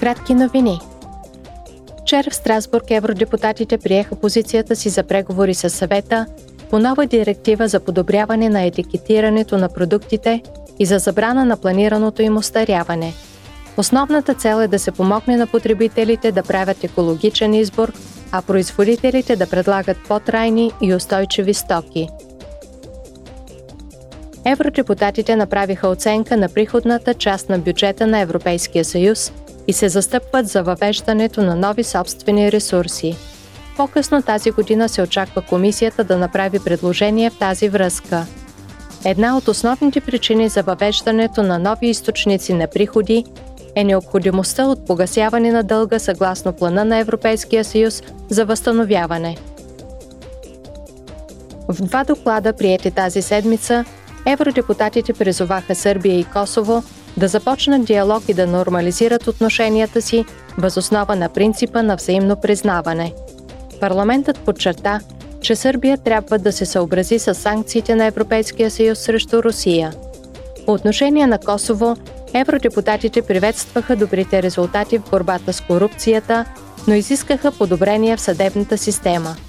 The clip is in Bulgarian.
Кратки новини. Вчера в Страсбург евродепутатите приеха позицията си за преговори с съвета по нова директива за подобряване на етикетирането на продуктите и за забрана на планираното им остаряване. Основната цел е да се помогне на потребителите да правят екологичен избор, а производителите да предлагат по-трайни и устойчиви стоки. Евродепутатите направиха оценка на приходната част на бюджета на Европейския съюз и се застъпват за въвеждането на нови собствени ресурси. По-късно тази година се очаква комисията да направи предложение в тази връзка. Една от основните причини за въвеждането на нови източници на приходи е необходимостта от погасяване на дълга съгласно плана на Европейския съюз за възстановяване. В два доклада, приети тази седмица, евродепутатите призоваха Сърбия и Косово да започнат диалог и да нормализират отношенията си възоснова на принципа на взаимно признаване. Парламентът подчерта, че Сърбия трябва да се съобрази с санкциите на Европейския съюз срещу Русия. По отношение на Косово, евродепутатите приветстваха добрите резултати в борбата с корупцията, но изискаха подобрение в съдебната система –